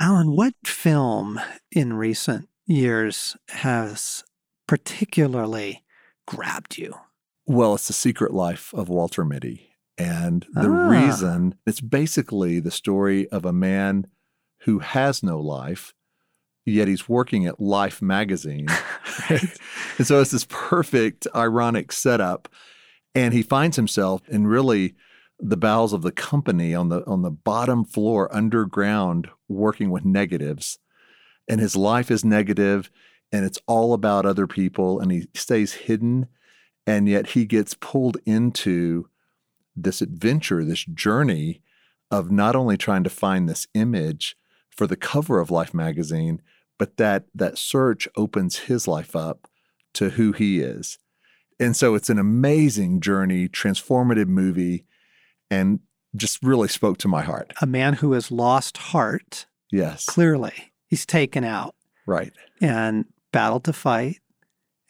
Allen, what film in recent years has particularly grabbed you? Well, it's The Secret Life of Walter Mitty. And the Ah. reason it's basically the story of a man who has no life, yet he's working at Life magazine. and so it's this perfect, ironic setup. And he finds himself in really the bowels of the company on the on the bottom floor underground working with negatives. And his life is negative and it's all about other people and he stays hidden and yet he gets pulled into this adventure, this journey of not only trying to find this image for the cover of Life magazine, but that that search opens his life up to who he is. And so it's an amazing journey, transformative movie, and just really spoke to my heart. A man who has lost heart, Yes. clearly, he's taken out Right. and battle to fight,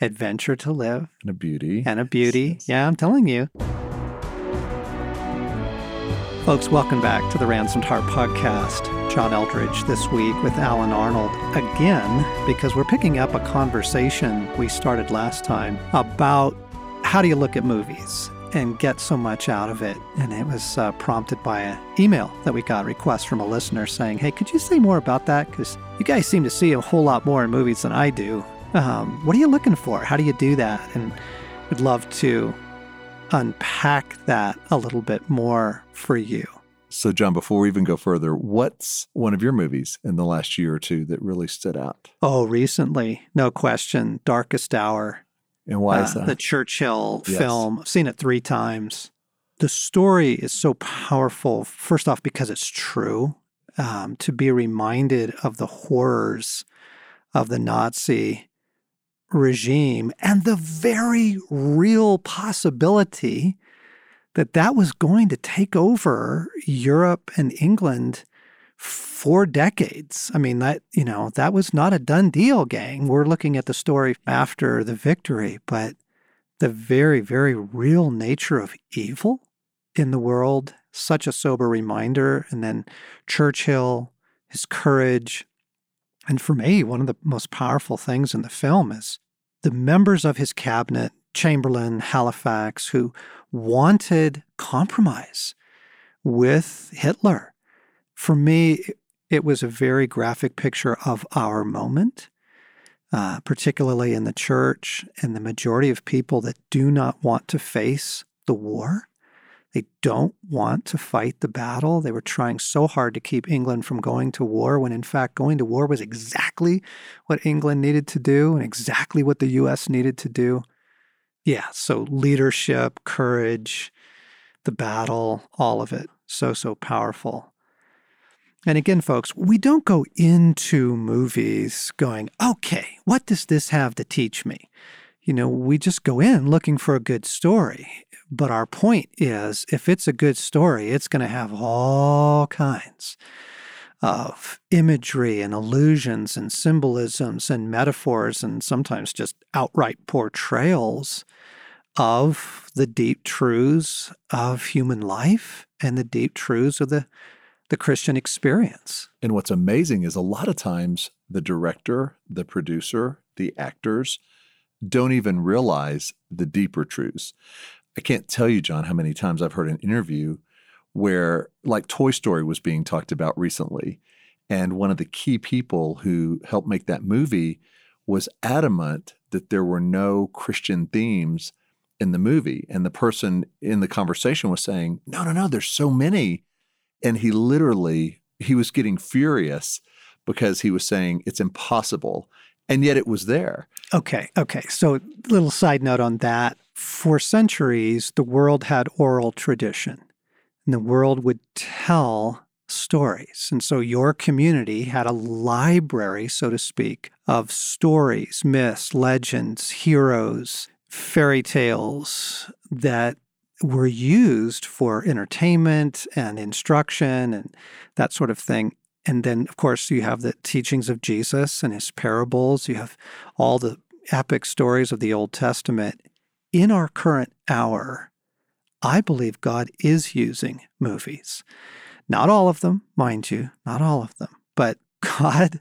adventure to live, And a beauty. and a beauty. Yes. Yeah, I'm telling you. Folks, welcome back to the Ransomed Heart Podcast. John Eldredge this week with Allen Arnold again, because we're picking up a conversation we started last time about how do you look at movies and get so much out of it. And it was uh, prompted by an email that we got request from a listener saying, Hey, could you say more about that? Because you guys seem to see a whole lot more in movies than I do. Um, what are you looking for? How do you do that? And would love to unpack that a little bit more for you. So, John, before we even go further, what's one of your movies in the last year or two that really stood out? Oh, recently, no question, Darkest Hour, And why uh, is that? the Churchill Yes. film. I've seen it three times. The story is so powerful, first off, because it's true. Um, to be reminded of the horrors of the Nazi regime and the very real possibility that that was going to take over Europe and England for decades. I mean, that, you know, that was not a done deal, gang. We're looking at the story mm-hmm. after the victory, but the very, very real nature of evil in the world, such a sober reminder. And then Churchill, his courage. And for me, one of the most powerful things in the film is the members of his cabinet, Chamberlain, Halifax, who wanted compromise with Hitler. For me, it was a very graphic picture of our moment, uh, particularly in the church and the majority of people that do not want to face the war. They don't want to fight the battle. They were trying so hard to keep England from going to war when, in fact, going to war was exactly what England needed to do and exactly what the US needed to do. Yeah, so leadership, courage, the battle, all of it. So, so powerful. And again, folks, we don't go into movies going, okay, what does this have to teach me? You know, we just go in looking for a good story. But our point is if it's a good story, it's going to have all kinds of imagery and illusions and symbolisms and metaphors and sometimes just outright portrayals of the deep truths of human life and the deep truths of the, the Christian experience. And what's amazing is a lot of times the director, the producer, the actors don't even realize the deeper truths. I can't tell you, John, how many times I've heard an interview where, like Toy Story was being talked about recently. And one of the key people who helped make that movie was adamant that there were no Christian themes in the movie. And the person in the conversation was saying, no, no, no, there's so many. And he literally, he was getting furious because he was saying it's impossible. And yet it was there. Okay, okay. So, little side note on that. For centuries, the world had oral tradition, and the world would tell stories. And so, your community had a library, so to speak, of stories, myths, legends, heroes, fairy tales that were used for entertainment and instruction and that sort of thing. And then, of course, you have the teachings of Jesus and his parables. You have all the epic stories of the Old Testament. In our current hour, I believe God is using movies. Not all of them, mind you, not all of them, but God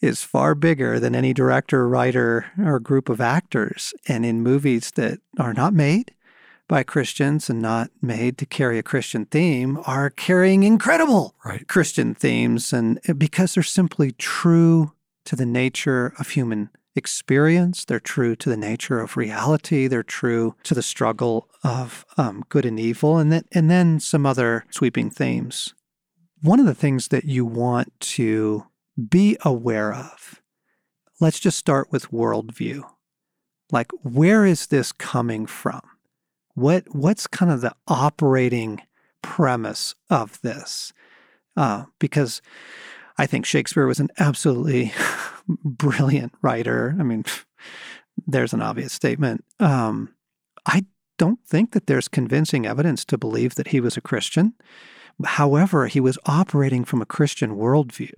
is far bigger than any director, writer, or group of actors. And in movies that are not made by Christians and not made to carry a Christian theme, are carrying incredible Right. Christian themes. And because they're simply true to the nature of human experience, they're true to the nature of reality, they're true to the struggle of um, good and evil, and then, and then some other sweeping themes. One of the things that you want to be aware of, let's just start with worldview. Like, where is this coming from? What what's kind of the operating premise of this? Uh, because I think Shakespeare was an absolutely brilliant writer. I mean, there's an obvious statement. Um, I don't think that there's convincing evidence to believe that he was a Christian. However, he was operating from a Christian worldview.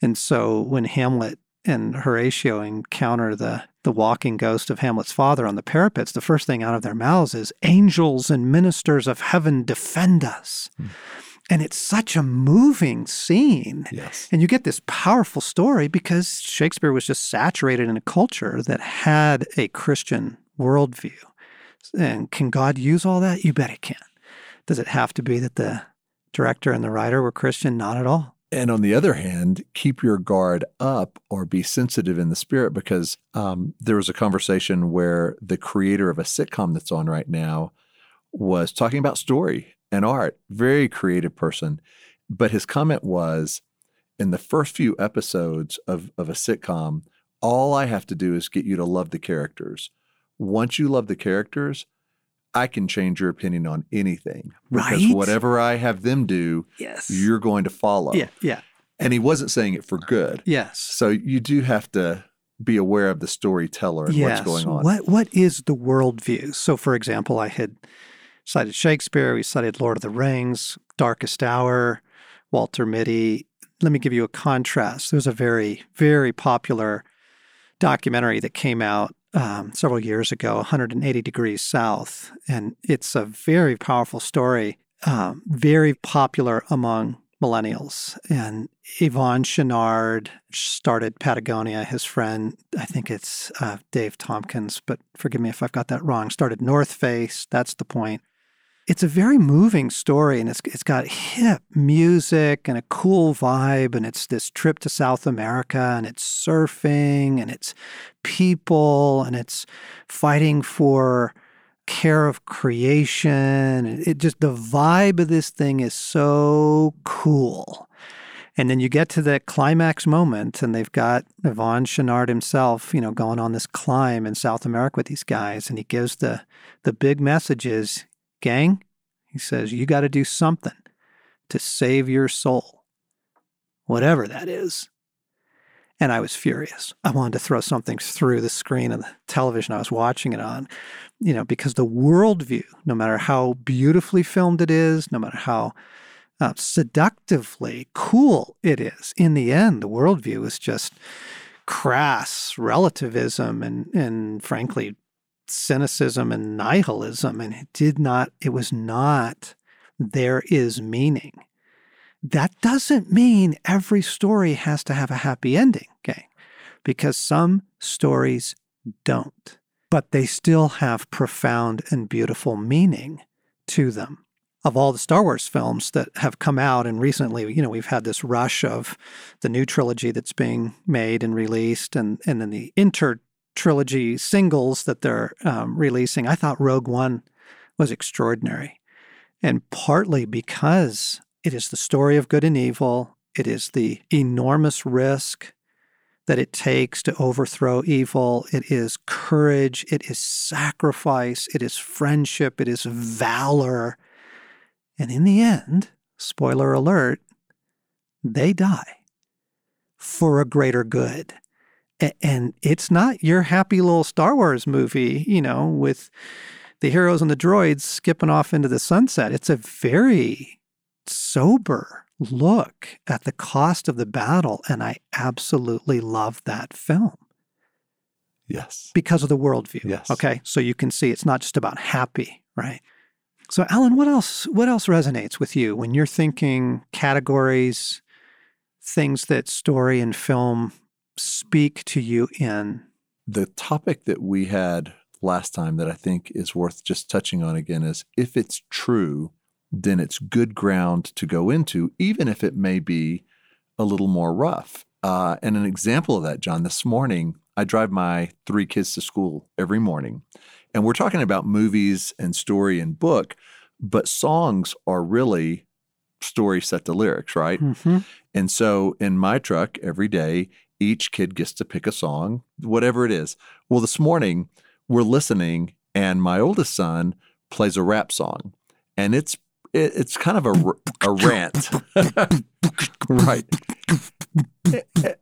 And so when Hamlet and Horatio encounter the, the walking ghost of Hamlet's father on the parapets, the first thing out of their mouths is, Angels and ministers of heaven defend us. Hmm. And it's such a moving scene. Yes. And you get this powerful story because Shakespeare was just saturated in a culture that had a Christian worldview. And can God use all that? You bet it can. Does it have to be that the director and the writer were Christian? Not at all. And on the other hand, keep your guard up or be sensitive in the spirit because um, there was a conversation where the creator of a sitcom that's on right now was talking about story and art, very creative person. But his comment was in the first few episodes of, of a sitcom, all I have to do is get you to love the characters. Once you love the characters, I can change your opinion on anything because Right? whatever I have them do, Yes. you're going to follow. yeah, yeah, And he wasn't saying it for good. yes. So you do have to be aware of the storyteller and yes. what's going on. What what is the worldview? So, for example, I had cited Shakespeare. We cited Lord of the Rings, Darkest Hour, Walter Mitty. Let me give you a contrast. There's a very very popular documentary that came out um, several years ago, 180 Degrees South, and it's a very powerful story, um, very popular among millennials. And Yvon Chouinard started Patagonia. His friend, I think it's uh, Dave Tompkins, but forgive me if I've got that wrong, started North Face. That's the point. It's a very moving story, and it's it's got hip music and a cool vibe, and it's this trip to South America, and it's surfing, and it's people, and it's fighting for care of creation. It just the vibe of this thing is so cool. And then you get to the climax moment, and they've got Yvon Chouinard himself, you know, going on this climb in South America with these guys, and he gives the the big message is, gang, he says, you got to do something to save your soul, whatever that is. And I was furious. I wanted to throw something through the screen of the television I was watching it on, you know, because the worldview, no matter how beautifully filmed it is, no matter how uh, seductively cool it is, in the end, the worldview is just crass relativism and, and frankly, cynicism and nihilism. And it did not, it was not, there is meaning. That doesn't mean every story has to have a happy ending, okay? Because some stories don't, but they still have profound and beautiful meaning to them. Of all the Star Wars films that have come out, and recently, you know, we've had this rush of the new trilogy that's being made and released, and, and then the inter trilogy singles that they're um, releasing. I thought Rogue One was extraordinary. And partly because it is the story of good and evil, it is the enormous risk that it takes to overthrow evil, it is courage, it is sacrifice, it is friendship, it is valor. And in the end, spoiler alert, they die for a greater good. And it's not your happy little Star Wars movie, you know, with the heroes and the droids skipping off into the sunset. It's a very sober look at the cost of the battle. And I absolutely love that film Yes. because of the worldview. Yes. Okay. So you can see it's not just about happy, right? So Allen, what else what else resonates with you when you're thinking categories, things that story and film speak to you in? The topic that we had last time that I think is worth just touching on again is if it's true, then it's good ground to go into, even if it may be a little more rough. Uh, and an example of that, John, this morning, I drive my three kids to school every morning. And we're talking about movies and story and book, but songs are really story set to lyrics, right? Mm-hmm. And so in my truck every day, each kid gets to pick a song, whatever it is. Well, this morning we're listening, and my oldest son plays a rap song, and it's it, it's kind of a, a rant, right?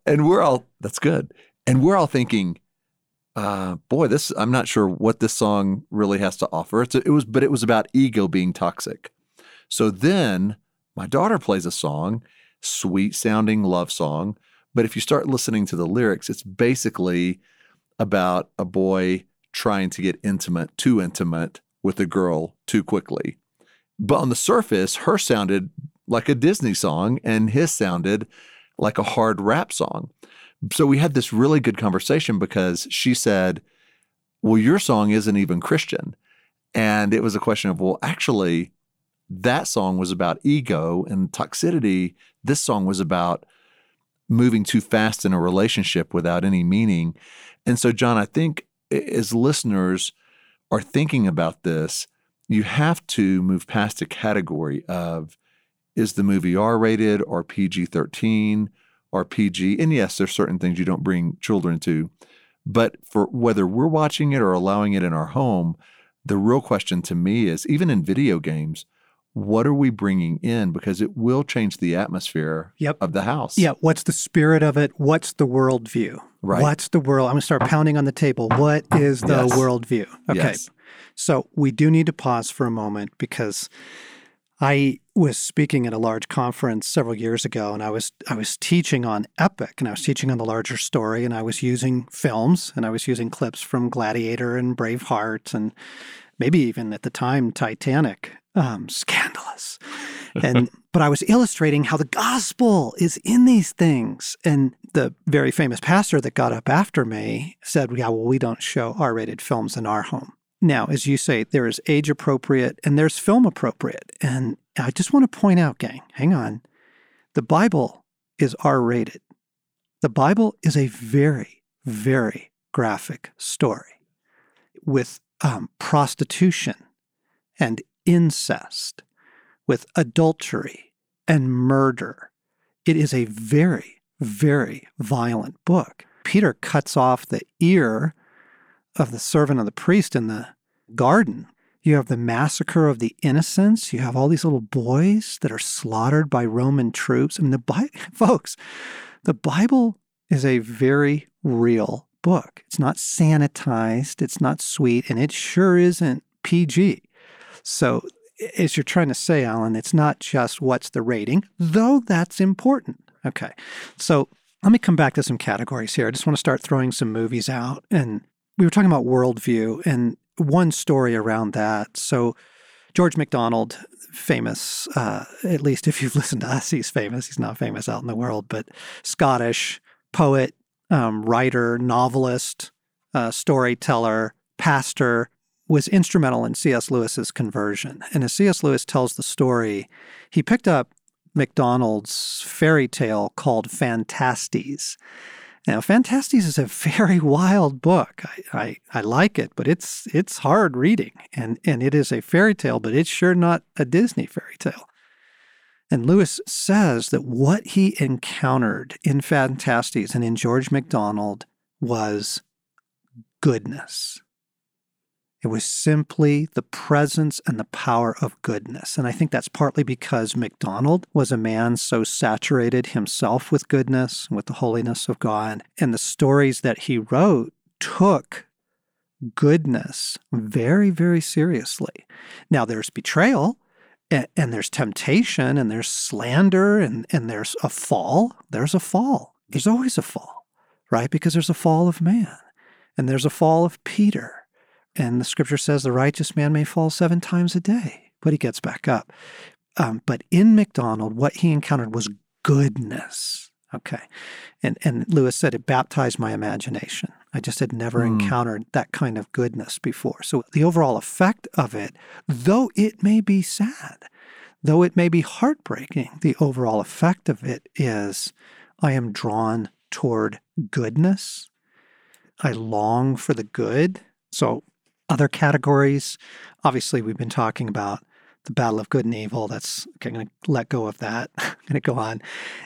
And we're all that's good, and we're all thinking, uh, boy, this I'm not sure what this song really has to offer. It's it was, but it was about ego being toxic. So then my daughter plays a song, sweet sounding love song, but if you start listening to the lyrics, it's basically about a boy trying to get intimate, too intimate with a girl too quickly. But on the surface, her sounded like a Disney song and his sounded like a hard rap song. So we had this really good conversation because she said, Well, your song isn't even Christian. And it was a question of, well, actually, that song was about ego and toxicity. This song was about moving too fast in a relationship without any meaning. And so, John, I think as listeners are thinking about this, you have to move past a category of is the movie R rated or PG 13 or PG? And yes, there's certain things you don't bring children to. But for whether we're watching it or allowing it in our home, the real question to me is even in video games, what are we bringing in? Because it will change the atmosphere yep. of the house. Yeah what's the spirit of it? What's the worldview? Right. What's the world i'm going to start pounding on the table. What is the Yes. worldview? Okay. Yes. so we do need to pause for a moment because i was speaking at a large conference several years ago and i was i was teaching on epic and i was teaching on the larger story and i was using films and i was using clips from gladiator and braveheart and maybe even at the time titanic um, scandalous and but I was illustrating how the gospel is in these things. And the very famous pastor that got up after me said, Yeah, well, we don't show R rated films in our home. Now, as you say, there is age appropriate and there's film appropriate. And I just want to point out, gang, hang on. The Bible is R rated. The Bible is a very, very graphic story with um, prostitution and incest, with adultery and murder. It is a very, very violent book. Peter cuts off the ear of the servant of the priest in the garden. You have the massacre of the innocents. You have all these little boys that are slaughtered by Roman troops. I mean, the Bi- folks, the Bible is a very real book. It's not sanitized, it's not sweet, and it sure isn't PG. So, as you're trying to say, Allen, it's not just what's the rating, though that's important. Okay. So, let me come back to some categories here. I just want to start throwing some movies out. And we were talking about worldview and one story around that. So, George MacDonald, famous, uh, at least if you've listened to us, he's famous. He's not famous out in the world, but Scottish poet, um, writer, novelist, uh, storyteller, pastor, was instrumental in C.S. Lewis's conversion. And as C.S. Lewis tells the story, he picked up MacDonald's fairy tale called Phantastes. Now, Phantastes is a very wild book. I, I, I like it, but it's it's hard reading, and and it is a fairy tale, but it's sure not a Disney fairy tale. And Lewis says that what he encountered in Phantastes and in George MacDonald was goodness. It was simply the presence and the power of goodness. And I think that's partly because MacDonald was a man so saturated himself with goodness, with the holiness of God. And the stories that he wrote took goodness very, very seriously. Now, there's betrayal, and, and there's temptation, and there's slander, and, and there's a fall. There's a fall. There's always a fall, right? Because there's a fall of man, and there's a fall of Peter. And the scripture says the righteous man may fall seven times a day, but he gets back up. Um, but in MacDonald, what he encountered was goodness. Okay. And and Lewis said it baptized my imagination. I just had never Mm. encountered that kind of goodness before. So the overall effect of it, though it may be sad, though it may be heartbreaking, the overall effect of it is I am drawn toward goodness. I long for the good. So other categories, obviously we've been talking about the battle of good and evil. That's okay, I'm going to let go of that. I'm going to go on.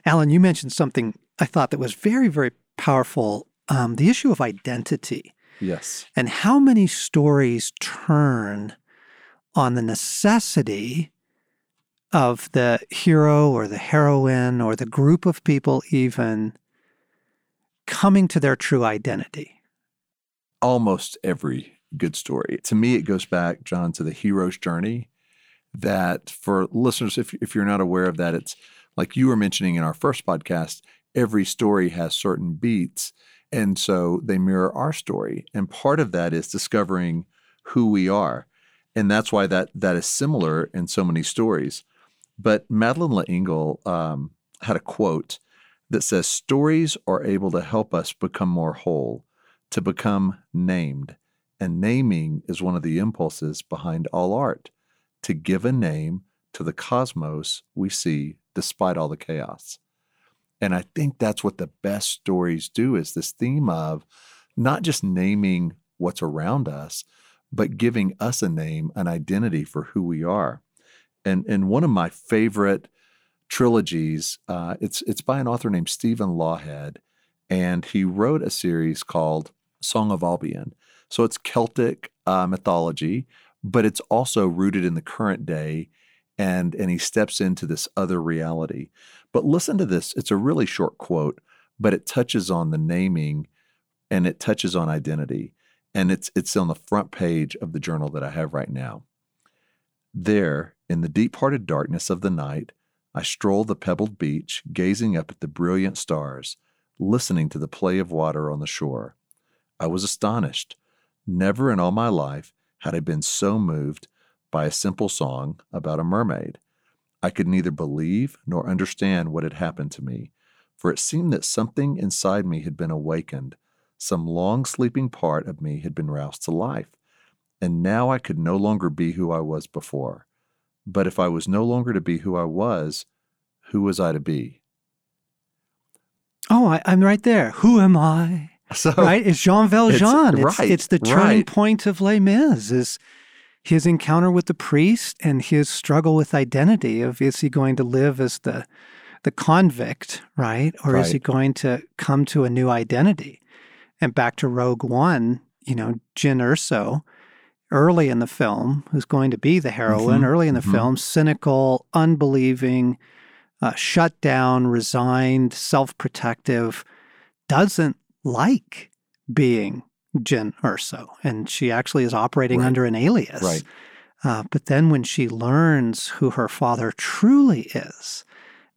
Allen, you mentioned something I thought that was very, very powerful um, the issue of identity Yes. and how many stories turn on the necessity of the hero or the heroine or the group of people, even coming to their true identity. almost every good story. To me, it goes back, John, to the hero's journey. That for listeners, if, if you're not aware of that, it's like you were mentioning in our first podcast, every story has certain beats. And so they mirror our story. And part of that is discovering who we are. And that's why that that is similar in so many stories. But Madeleine L'Engle um, had a quote that says, Stories are able to help us become more whole to become named. And naming is one of the impulses behind all art to give a name to the cosmos we see despite all the chaos. And I think that's what the best stories do is this theme of not just naming what's around us, but giving us a name, an identity for who we are. And and one of my favorite trilogies, uh, it's it's by an author named Stephen Lawhead, and he wrote a series called Song of Albion. So it's Celtic uh, mythology, but it's also rooted in the current day, and and he steps into this other reality. But listen to this; it's a really short quote, but it touches on the naming, and it touches on identity, and it's it's on the front page of the journal that I have right now. There, in the deep-hearted darkness of the night, I stroll the pebbled beach, gazing up at the brilliant stars, listening to the play of water on the shore. I was astonished. Never in all my life had I been so moved by a simple song about a mermaid. I could neither believe nor understand what had happened to me, for it seemed that something inside me had been awakened, some long sleeping part of me had been roused to life, and now I could no longer be who I was before. But if I was no longer to be who I was, who was I to be? Oh, I, I'm right there. Who am I? So, right? It's Jean Valjean. It's, right, it's the turning right. point of Les Mis is his encounter with the priest and his struggle with identity of is he going to live as the the convict, right? Or is he going to come to a new identity? And back to Rogue One, you know, Jyn Erso, early in the film, who's going to be the heroine, Mhm, early in the mhm. film, cynical, unbelieving, uh, shut down, resigned, self protective, doesn't like being Jyn Erso. And she actually is operating Right. under an alias. Right. Uh, but then when she learns who her father truly is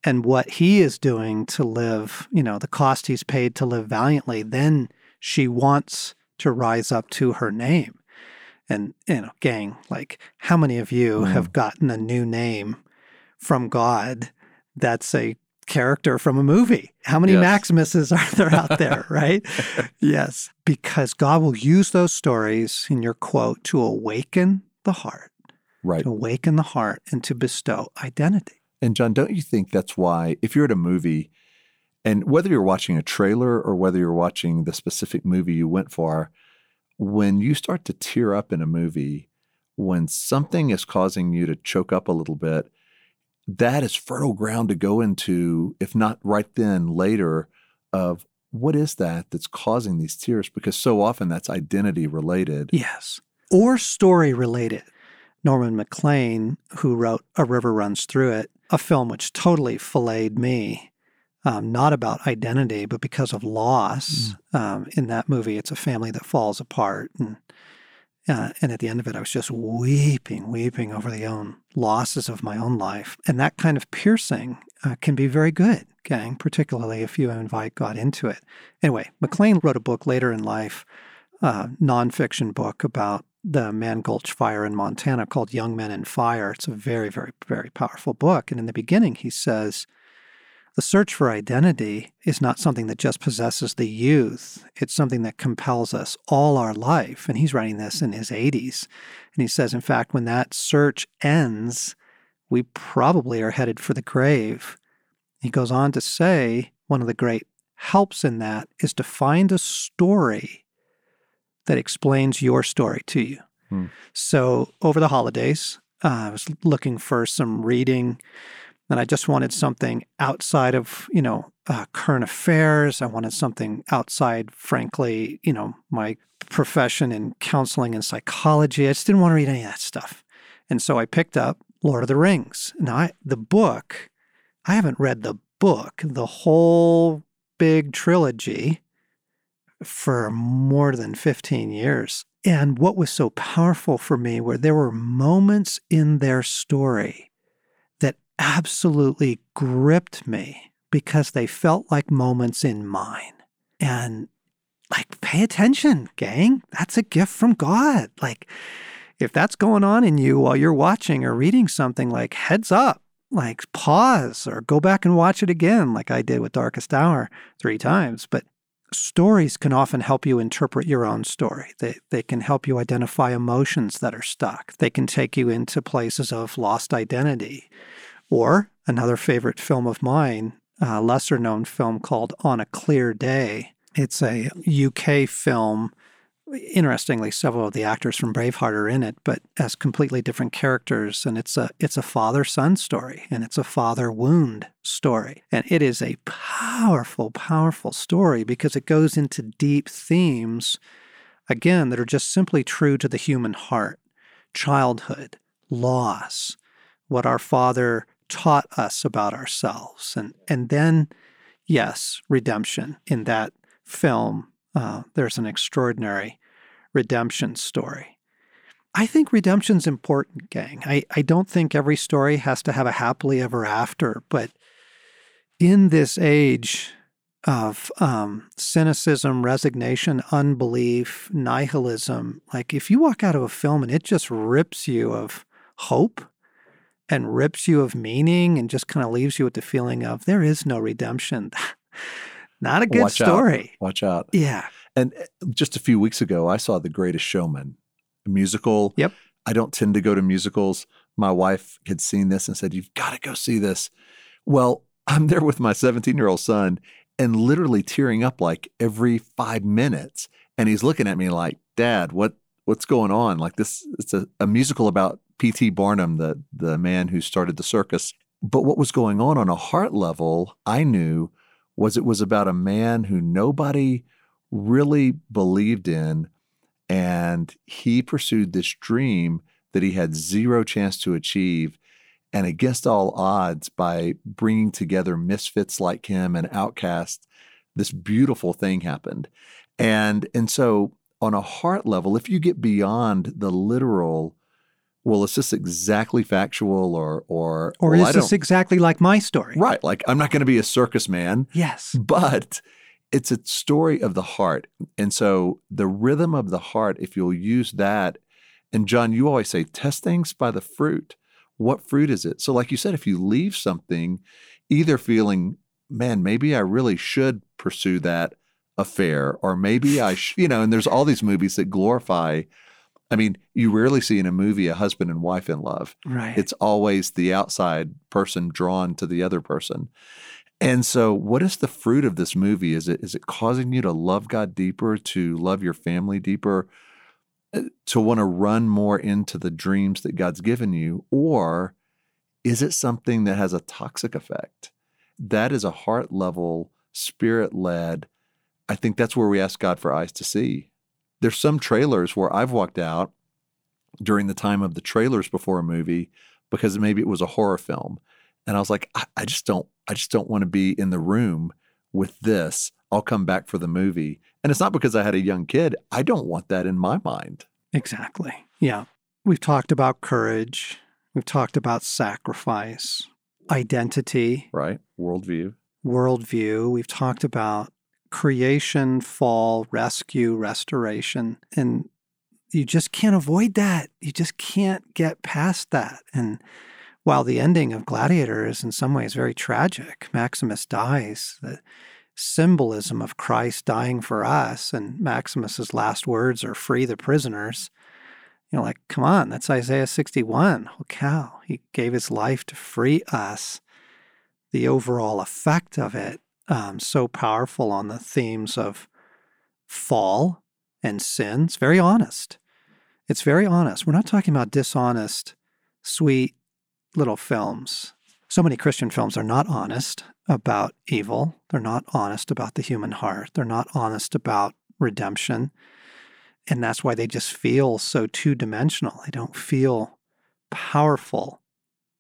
and what he is doing to live, you know, the cost he's paid to live valiantly, then she wants to rise up to her name. And, you know, gang, like how many of you Mm. have gotten a new name from God that's a character from a movie? How many Yes. Maximuses are there out there, right? yes, because God will use those stories in your quote to awaken the heart right. to awaken the heart and to bestow identity. And John, don't you think that's why if you're at a movie and whether you're watching a trailer or whether you're watching the specific movie you went for, when you start to tear up in a movie, when something is causing you to choke up a little bit, that is fertile ground to go into, if not right then, later, of what is that that's causing these tears? Because so often that's identity related. Yes. Or story related. Norman Maclean, who wrote A River Runs Through It, a film which totally filleted me, um, not about identity, but because of loss. Um, in that movie, it's a family that falls apart. And, uh, and at the end of it, I was just weeping, weeping over the own losses of my own life. And that kind of piercing uh, can be very good, gang, particularly if you invite God into it. Anyway, Maclean wrote a book later in life, a nonfiction book about the Mann Gulch fire in Montana called Young Men and Fire. It's a very, very, very powerful book. And in the beginning, he says, the search for identity is not something that just possesses the youth. It's something that compels us all our life. And he's writing this in his 80s. And he says, in fact, when that search ends, we probably are headed for the grave. He goes on to say, one of the great helps in that is to find a story that explains your story to you. Hmm. So over the holidays, uh, I was looking for some reading and I just wanted something outside of, you know, uh, current affairs. I wanted something outside, frankly, you know, my profession in counseling and psychology. I just didn't want to read any of that stuff. And so I picked up Lord of the Rings. Now, I, the book, I haven't read the book, the whole big trilogy for more than 15 years. And what was so powerful for me were there were moments in their story absolutely gripped me because they felt like moments in mine. And like, pay attention, gang. That's a gift from God. Like, if that's going on in you while you're watching or reading something, like, heads up, like, pause or go back and watch it again, like I did with Darkest Hour three times. But stories can often help you interpret your own story. They, they can help you identify emotions that are stuck. They can take you into places of lost identity. Or another favorite film of mine, a lesser known film called On a Clear Day. It's a UK film. Interestingly, several of the actors from Braveheart are in it, but as completely different characters. And it's a it's a father son story, and it's a father wound story, and it is a powerful, powerful story because it goes into deep themes, again, that are just simply true to the human heart: childhood, loss, what our father taught us about ourselves. And, and then, yes, redemption. In that film, uh, there's an extraordinary redemption story. I think redemption's important, gang. I, I don't think every story has to have a happily ever after, but in this age of um, cynicism, resignation, unbelief, nihilism, like if you walk out of a film and it just rips you of hope, and rips you of meaning and just kind of leaves you with the feeling of there is no redemption. Not a good Watch story. Out. Watch out. Yeah. And eh, just a few weeks ago, I saw The Greatest Showman, a musical. Yep. I don't tend to go to musicals. My wife had seen this and said, You've got to go see this. Well, I'm there with my 17 year old son and literally tearing up like every five minutes. And he's looking at me like, Dad, what what's going on? Like this, it's a, a musical about P.T. Barnum, the, the man who started the circus. But what was going on on a heart level, I knew, was it was about a man who nobody really believed in. And he pursued this dream that he had zero chance to achieve. And against all odds, by bringing together misfits like him and outcasts, this beautiful thing happened. And, and so, on a heart level, if you get beyond the literal well, is this exactly factual or or or well, is this exactly like my story? Right. Like I'm not going to be a circus man. Yes. But it's a story of the heart. And so the rhythm of the heart, if you'll use that, and John, you always say, test things by the fruit. What fruit is it? So, like you said, if you leave something, either feeling, man, maybe I really should pursue that affair, or maybe I, sh-, you know, and there's all these movies that glorify I mean, you rarely see in a movie a husband and wife in love. Right. It's always the outside person drawn to the other person. And so, what is the fruit of this movie? Is it is it causing you to love God deeper, to love your family deeper, uh, to want to run more into the dreams that God's given you, or is it something that has a toxic effect? That is a heart level, spirit led. I think that's where we ask God for eyes to see there's some trailers where I've walked out during the time of the trailers before a movie because maybe it was a horror film. And I was like, I, I just don't, I just don't want to be in the room with this. I'll come back for the movie. And it's not because I had a young kid. I don't want that in my mind. Exactly. Yeah. We've talked about courage. We've talked about sacrifice, identity. Right. Worldview. Worldview. We've talked about creation, fall, rescue, restoration. And you just can't avoid that. You just can't get past that. And while the ending of Gladiator is in some ways very tragic, Maximus dies. The symbolism of Christ dying for us, and Maximus's last words are free the prisoners. You know, like, come on, that's Isaiah 61. Oh, cow. He gave his life to free us. The overall effect of it, um, so powerful on the themes of fall and sin. It's very honest. It's very honest. We're not talking about dishonest, sweet, little films. So many Christian films are not honest about evil. They're not honest about the human heart. They're not honest about redemption. And that's why they just feel so two dimensional. They don't feel powerful.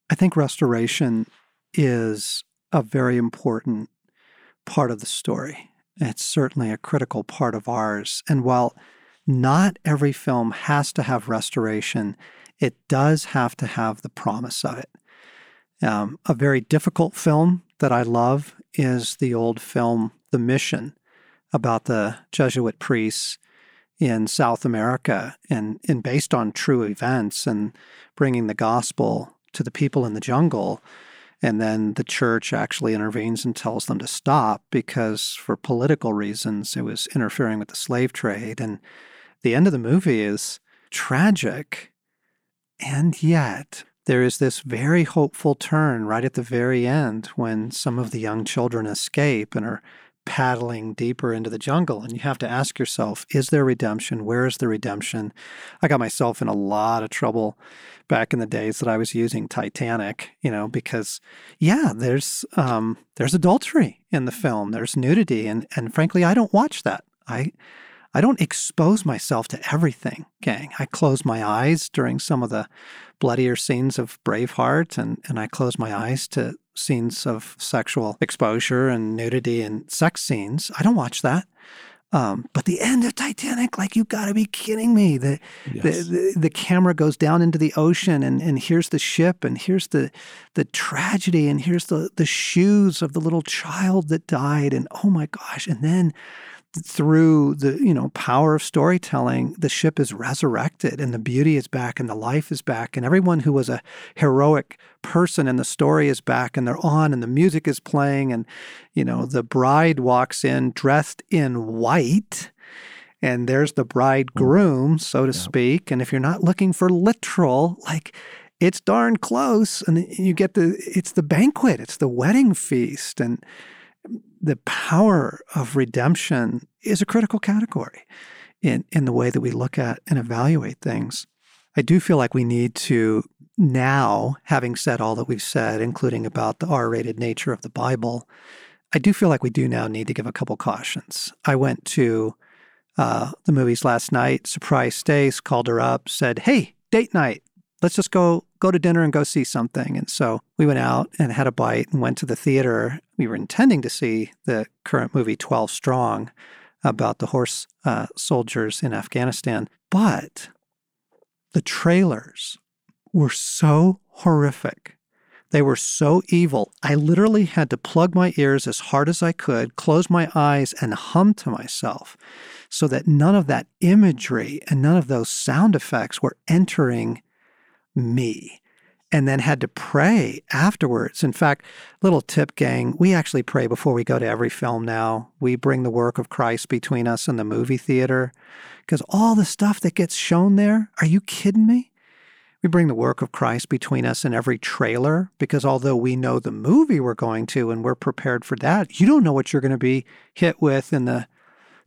I think restoration is a very important part of the story. It's certainly a critical part of ours. And while not every film has to have restoration, it does have to have the promise of it. Um, a very difficult film that I love is the old film The Mission about the Jesuit priests in South America and, and based on true events and bringing the gospel to the people in the jungle. And then the church actually intervenes and tells them to stop because, for political reasons, it was interfering with the slave trade. And the end of the movie is tragic and yet, there is this very hopeful turn right at the very end when some of the young children escape and are paddling deeper into the jungle. And you have to ask yourself, is there redemption? Where is the redemption? I got myself in a lot of trouble back in the days that I was using Titanic, you know, because yeah, there's um, there's adultery in the film, there's nudity, and and frankly, I don't watch that. I I don't expose myself to everything, gang. I close my eyes during some of the bloodier scenes of Braveheart, and, and I close my eyes to scenes of sexual exposure and nudity and sex scenes. I don't watch that. Um, but the end of Titanic, like you got to be kidding me! The, yes. the, the the camera goes down into the ocean, and, and here's the ship, and here's the the tragedy, and here's the the shoes of the little child that died, and oh my gosh! And then through the you know power of storytelling the ship is resurrected and the beauty is back and the life is back and everyone who was a heroic person in the story is back and they're on and the music is playing and you know the bride walks in dressed in white and there's the mm. bridegroom so to speak and if you're not looking for literal like it's darn close and you get the it's the banquet it's the wedding feast and the power of redemption is a critical category in, in the way that we look at and evaluate things. I do feel like we need to now, having said all that we've said, including about the R rated nature of the Bible, I do feel like we do now need to give a couple cautions. I went to uh, the movies last night, surprised Stace, called her up, said, Hey, date night. Let's just go go to dinner and go see something. And so we went out and had a bite and went to the theater. We were intending to see the current movie 12 Strong about the horse uh, soldiers in Afghanistan. But the trailers were so horrific. They were so evil. I literally had to plug my ears as hard as I could, close my eyes, and hum to myself so that none of that imagery and none of those sound effects were entering me and then had to pray afterwards. In fact, little tip gang, we actually pray before we go to every film now. We bring the work of Christ between us and the movie theater because all the stuff that gets shown there, are you kidding me? We bring the work of Christ between us in every trailer because although we know the movie we're going to and we're prepared for that, you don't know what you're going to be hit with in the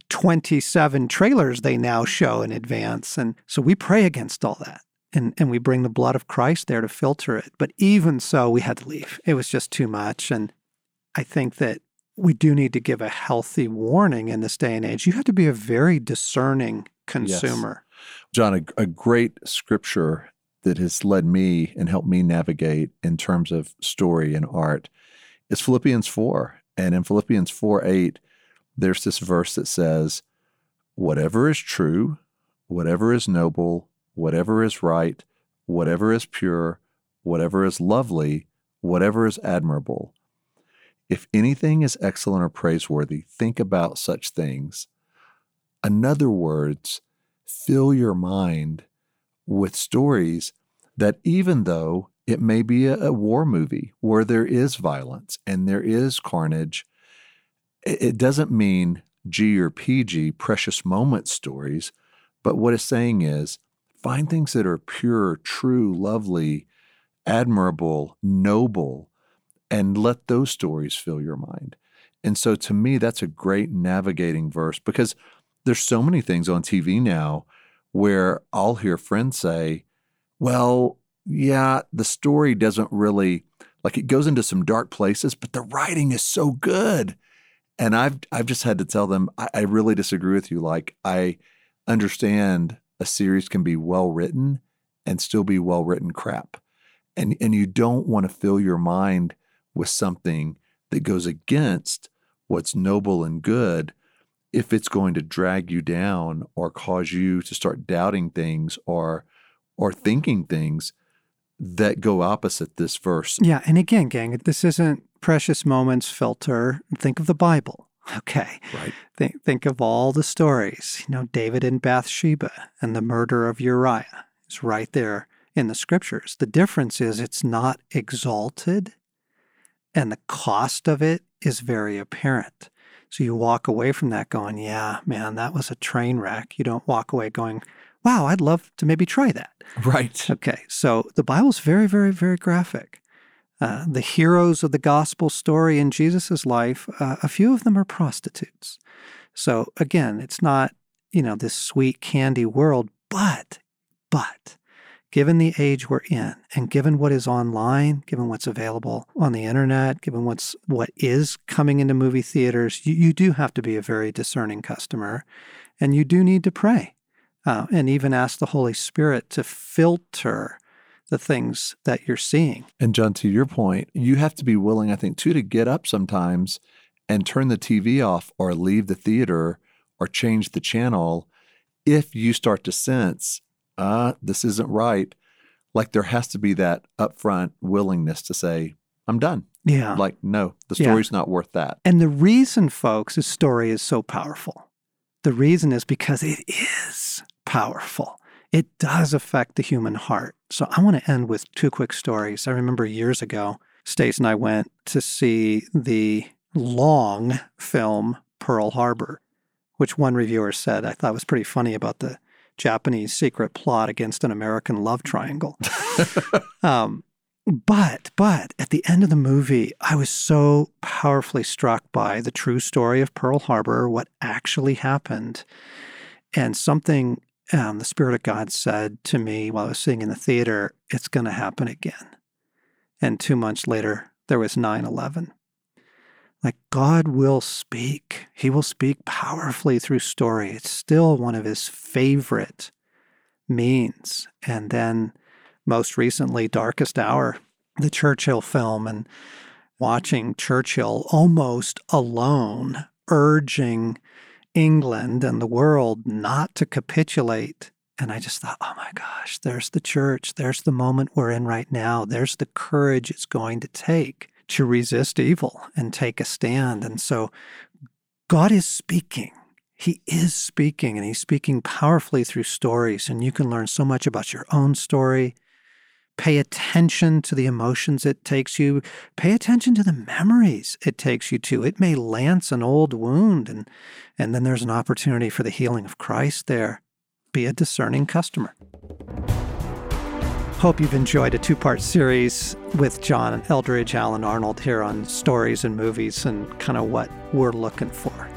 27 trailers they now show in advance. And so we pray against all that and, and we bring the blood of Christ there to filter it. But even so, we had to leave. It was just too much. And I think that we do need to give a healthy warning in this day and age. You have to be a very discerning consumer. Yes. John, a, a great scripture that has led me and helped me navigate in terms of story and art is Philippians 4. And in Philippians 4 8, there's this verse that says, Whatever is true, whatever is noble, whatever is right, whatever is pure, whatever is lovely, whatever is admirable. If anything is excellent or praiseworthy, think about such things. In other words, fill your mind with stories that, even though It may be a, war movie where there is violence and there is carnage. It doesn't mean G or PG, precious moment stories, but what it's saying is find things that are pure, true, lovely, admirable, noble, and let those stories fill your mind. And so to me, that's a great navigating verse because there's so many things on TV now where I'll hear friends say, well, yeah, the story doesn't really like it goes into some dark places, but the writing is so good. And I've I've just had to tell them I, I really disagree with you. Like I understand a series can be well written and still be well written crap. And and you don't want to fill your mind with something that goes against what's noble and good if it's going to drag you down or cause you to start doubting things or or thinking things that go opposite this verse. Yeah, and again, gang, this isn't precious moments filter. Think of the Bible. Okay. Right. Think think of all the stories. You know, David and Bathsheba and the murder of Uriah is right there in the scriptures. The difference is it's not exalted and the cost of it is very apparent. So you walk away from that going, yeah, man, that was a train wreck. You don't walk away going, wow, I'd love to maybe try that. Right. Okay. So the Bible's very, very, very graphic. Uh, the heroes of the gospel story in Jesus' life, uh, a few of them are prostitutes. So again, it's not, you know, this sweet candy world, but, but given the age we're in and given what is online, given what's available on the internet, given what's what is coming into movie theaters, you, you do have to be a very discerning customer and you do need to pray uh, and even ask the Holy Spirit to filter the things that you're seeing. And John, to your point, you have to be willing, I think, too, to get up sometimes and turn the TV off or leave the theater or change the channel if you start to sense uh, this isn't right. Like there has to be that upfront willingness to say, I'm done. Yeah. Like, no, the story's yeah. not worth that. And the reason, folks, this story is so powerful, the reason is because it is powerful. It does affect the human heart. So I want to end with two quick stories. I remember years ago, Stace and I went to see the long film Pearl Harbor, which one reviewer said I thought was pretty funny about the Japanese secret plot against an American love triangle. um, but but at the end of the movie, I was so powerfully struck by the true story of Pearl Harbor, what actually happened, and something um, the Spirit of God said to me while I was sitting in the theater, "It's going to happen again." And two months later, there was 9 11. Like God will speak. He will speak powerfully through story. It's still one of his favorite means. And then most recently, Darkest Hour, the Churchill film, and watching Churchill almost alone urging England and the world not to capitulate. And I just thought, oh my gosh, there's the church. There's the moment we're in right now. There's the courage it's going to take to resist evil and take a stand. And so God is speaking. He is speaking, and He's speaking powerfully through stories. And you can learn so much about your own story. Pay attention to the emotions it takes you. Pay attention to the memories it takes you to. It may lance an old wound, and, and then there's an opportunity for the healing of Christ there. Be a discerning customer. Hope you've enjoyed a two part series with John Eldredge, Allen Arnold here on stories and movies and kind of what we're looking for.